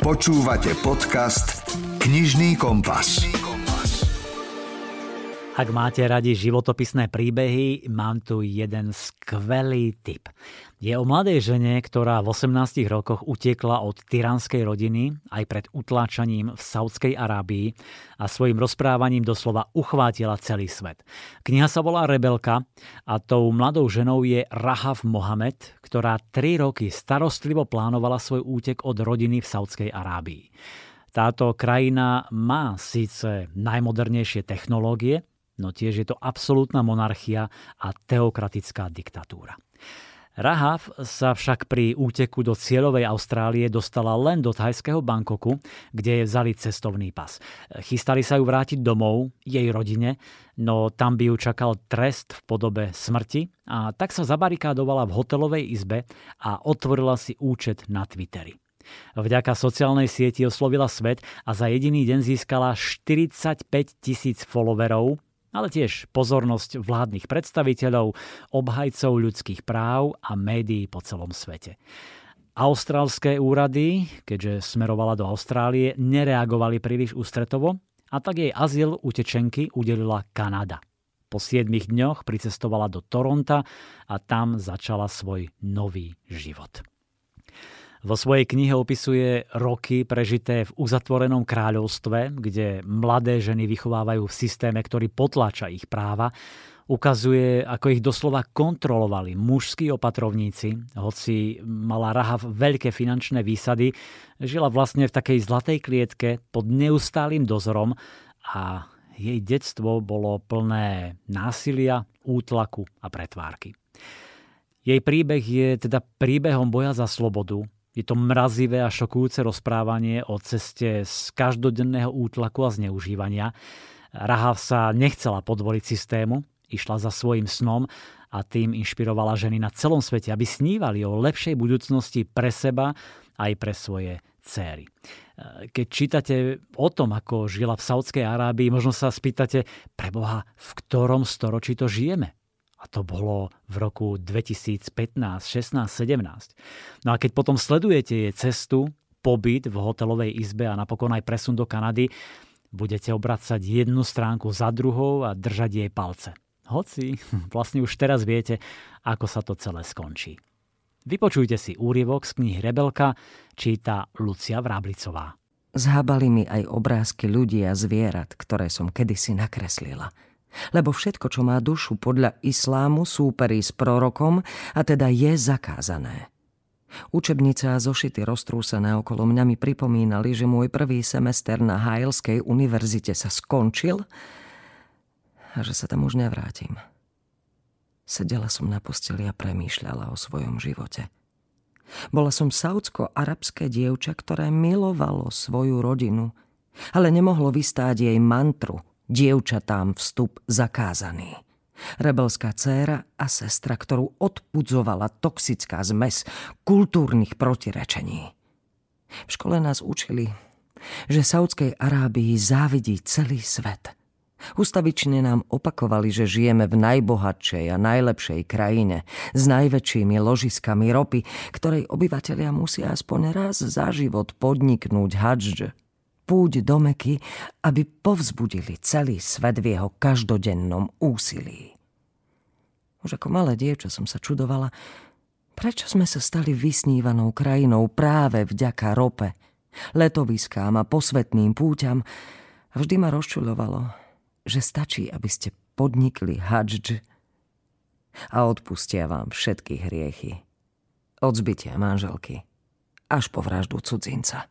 Počúvate podcast Knižný kompas. Ak máte radi životopisné príbehy, mám tu jeden skvelý tip. Je o mladej žene, ktorá v 18 rokoch utiekla od tyranskej rodiny aj pred utláčaním v Saudskej Arábii a svojim rozprávaním doslova uchvátila celý svet. Kniha sa volá Rebelka a tou mladou ženou je Rahav Mohamed, ktorá 3 roky starostlivo plánovala svoj útek od rodiny v Saudskej Arábii. Táto krajina má síce najmodernejšie technológie, no tiež je to absolútna monarchia a teokratická diktatúra. Rahav sa však pri úteku do cieľovej Austrálie dostala len do thajského Bangkoku, kde je vzali cestovný pas. Chystali sa ju vrátiť domov, jej rodine, no tam by ju čakal trest v podobe smrti a tak sa zabarikádovala v hotelovej izbe a otvorila si účet na Twitteri. Vďaka sociálnej sieti oslovila svet a za jediný deň získala 45 tisíc followerov, ale tiež pozornosť vládnych predstaviteľov, obhajcov ľudských práv a médií po celom svete. Austrálske úrady, keďže smerovala do Austrálie, nereagovali príliš ústretovo a tak jej azyl utečenky udelila Kanada. Po 7 dňoch pricestovala do Toronta a tam začala svoj nový život. Vo svojej knihe opisuje roky prežité v uzatvorenom kráľovstve, kde mladé ženy vychovávajú v systéme, ktorý potláča ich práva. Ukazuje, ako ich doslova kontrolovali mužskí opatrovníci, hoci mala Raha veľké finančné výsady, žila vlastne v takej zlatej klietke pod neustálým dozorom a jej detstvo bolo plné násilia, útlaku a pretvárky. Jej príbeh je teda príbehom boja za slobodu, je to mrazivé a šokujúce rozprávanie o ceste z každodenného útlaku a zneužívania. Rahav sa nechcela podvoliť systému, išla za svojim snom a tým inšpirovala ženy na celom svete, aby snívali o lepšej budúcnosti pre seba aj pre svoje céry. Keď čítate o tom, ako žila v Saudskej Arábii, možno sa spýtate, preboha, v ktorom storočí to žijeme? A to bolo v roku 2015, 16, 17. No a keď potom sledujete jej cestu, pobyt v hotelovej izbe a napokon aj presun do Kanady, budete obracať jednu stránku za druhou a držať jej palce. Hoci vlastne už teraz viete, ako sa to celé skončí. Vypočujte si úrievok z knihy Rebelka, číta Lucia Vráblicová. Zhábali mi aj obrázky ľudí a zvierat, ktoré som kedysi nakreslila – lebo všetko, čo má dušu podľa islámu, súperí s prorokom a teda je zakázané. Učebnice a zošity roztrúsené okolo mňa mi pripomínali, že môj prvý semester na Hajlskej univerzite sa skončil a že sa tam už nevrátim. Sedela som na posteli a premýšľala o svojom živote. Bola som saudsko-arabské dievča, ktoré milovalo svoju rodinu, ale nemohlo vystáť jej mantru – dievčatám vstup zakázaný. Rebelská dcéra a sestra, ktorú odpudzovala toxická zmes kultúrnych protirečení. V škole nás učili, že Saudskej Arábii závidí celý svet. Ustavične nám opakovali, že žijeme v najbohatšej a najlepšej krajine s najväčšími ložiskami ropy, ktorej obyvatelia musia aspoň raz za život podniknúť hadž púť do Meky, aby povzbudili celý svet v jeho každodennom úsilí. Už ako malé dievča som sa čudovala, prečo sme sa stali vysnívanou krajinou práve vďaka rope, letoviskám a posvetným púťam. Vždy ma rozčuľovalo, že stačí, aby ste podnikli hadž a odpustia vám všetky hriechy. Od zbytia manželky až po vraždu cudzinca.